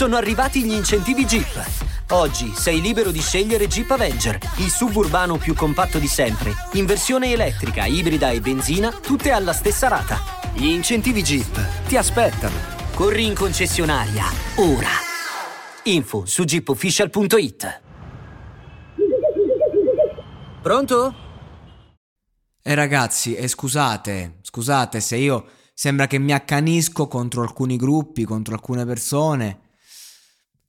Sono arrivati gli incentivi Jeep. Oggi sei libero di scegliere Jeep Avenger, il suburbano più compatto di sempre, in versione elettrica, ibrida e benzina, tutte alla stessa rata. Gli incentivi Jeep ti aspettano. Corri in concessionaria, ora. Info su jeepofficial.it. Pronto? E ragazzi, e scusate, scusate se io sembra che mi accanisco contro alcuni gruppi, contro alcune persone.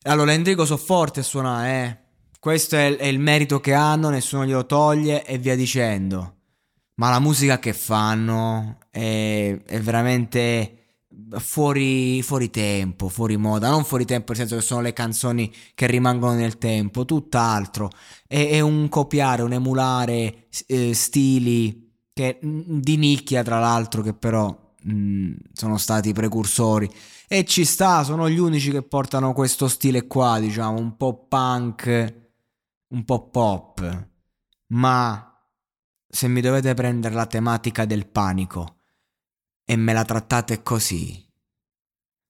Allora, Enrico so forte a suonare, eh. Questo è, è il merito che hanno, nessuno glielo toglie e via dicendo. Ma la musica che fanno è, è veramente fuori, fuori tempo, fuori moda. Non fuori tempo nel senso che sono le canzoni che rimangono nel tempo, tutt'altro. È, è un copiare, un emulare eh, stili che, di nicchia, tra l'altro, che però Mm, sono stati i precursori e ci sta, sono gli unici che portano questo stile qua, diciamo, un po' punk, un po' pop. Ma se mi dovete prendere la tematica del panico e me la trattate così,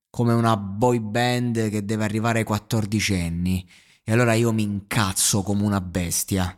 come una boy band che deve arrivare ai 14 anni, e allora io mi incazzo come una bestia.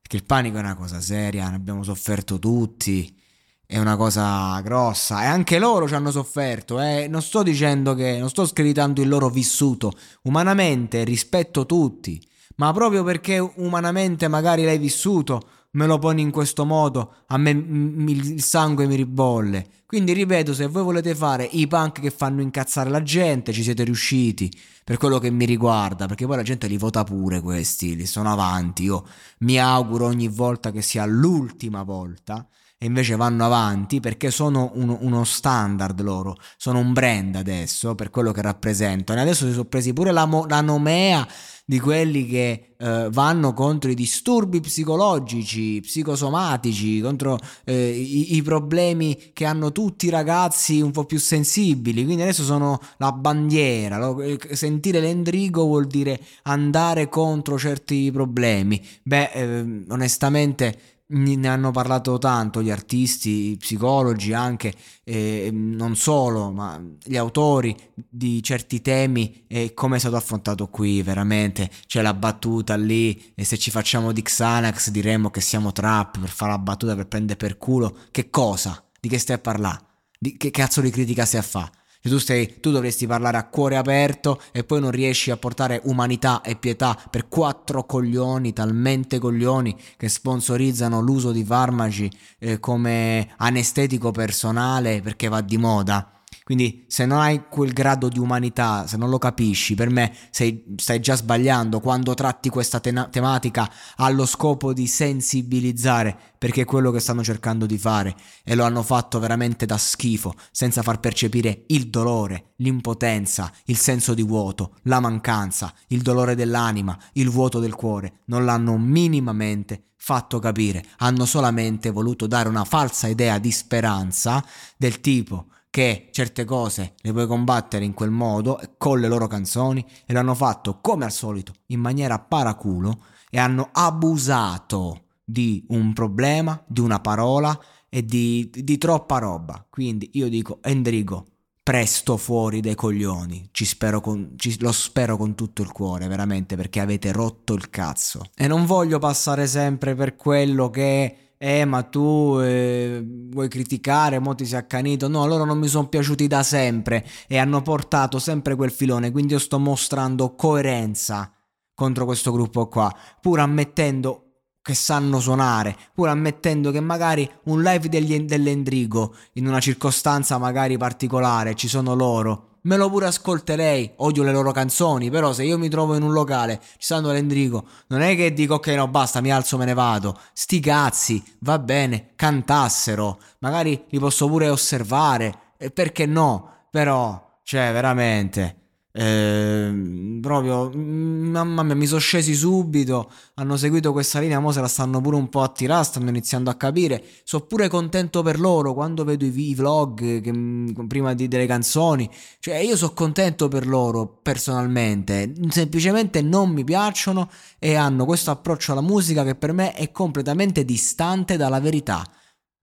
Perché il panico è una cosa seria, ne abbiamo sofferto tutti è una cosa grossa e anche loro ci hanno sofferto. Eh. Non sto dicendo che, non sto screditando il loro vissuto. Umanamente rispetto tutti, ma proprio perché umanamente magari l'hai vissuto, me lo poni in questo modo, a me m- il sangue mi ribolle. Quindi ripeto, se voi volete fare i punk che fanno incazzare la gente, ci siete riusciti, per quello che mi riguarda, perché poi la gente li vota pure questi, li sono avanti. Io mi auguro ogni volta che sia l'ultima volta e invece vanno avanti perché sono un, uno standard loro, sono un brand adesso per quello che rappresentano. E adesso si sono presi pure la, mo- la nomea di quelli che eh, vanno contro i disturbi psicologici, psicosomatici, contro eh, i, i, problemi che hanno tutti i ragazzi un po' più sensibili. Quindi adesso sono la bandiera. Lo, eh, sentire l'endrigo vuol dire andare contro certi problemi. Beh, eh, onestamente ne hanno parlato tanto gli artisti, i psicologi anche, eh, non solo, ma gli autori di certi temi e come è stato affrontato qui, veramente. C'è la battuta lì e se ci facciamo di Xanax diremmo che siamo trap per fare la battuta per prendere per culo. Che cosa? Di che stai a parlare? Di che cazzo di critica stai a fare? Cioè, tu, sei, tu dovresti parlare a cuore aperto e poi non riesci a portare umanità e pietà per quattro coglioni, talmente coglioni, che sponsorizzano l'uso di farmaci eh, come anestetico personale perché va di moda. Quindi se non hai quel grado di umanità, se non lo capisci, per me sei, stai già sbagliando quando tratti questa te- tematica allo scopo di sensibilizzare, perché è quello che stanno cercando di fare e lo hanno fatto veramente da schifo, senza far percepire il dolore, l'impotenza, il senso di vuoto, la mancanza, il dolore dell'anima, il vuoto del cuore. Non l'hanno minimamente fatto capire, hanno solamente voluto dare una falsa idea di speranza del tipo che certe cose le puoi combattere in quel modo con le loro canzoni e l'hanno fatto come al solito in maniera paraculo e hanno abusato di un problema, di una parola e di, di troppa roba. Quindi io dico Endrigo, presto fuori dai coglioni. Ci spero con, ci, lo spero con tutto il cuore, veramente, perché avete rotto il cazzo. E non voglio passare sempre per quello che eh ma tu eh, vuoi criticare, mo ti sei accanito. No, loro non mi sono piaciuti da sempre e hanno portato sempre quel filone, quindi io sto mostrando coerenza contro questo gruppo qua, pur ammettendo che sanno suonare, pur ammettendo che magari un live degli, dell'Endrigo in una circostanza magari particolare ci sono loro me lo pure ascolterei, odio le loro canzoni, però se io mi trovo in un locale, ci stanno l'Endrico, non è che dico ok no basta, mi alzo, me ne vado, sti cazzi, va bene, cantassero, magari li posso pure osservare, e perché no, però, cioè veramente, Eh, proprio, mm, mamma mia, mi sono scesi subito. Hanno seguito questa linea, mo se la stanno pure un po' a tirare. Stanno iniziando a capire. Sono pure contento per loro quando vedo i, i vlog che, mm, prima di, delle canzoni. Cioè, io sono contento per loro personalmente. Semplicemente non mi piacciono e hanno questo approccio alla musica che per me è completamente distante dalla verità.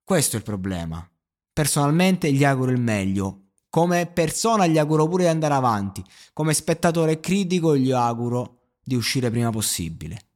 Questo è il problema. Personalmente gli auguro il meglio come persona gli auguro pure di andare avanti, come spettatore critico gli auguro di uscire prima possibile.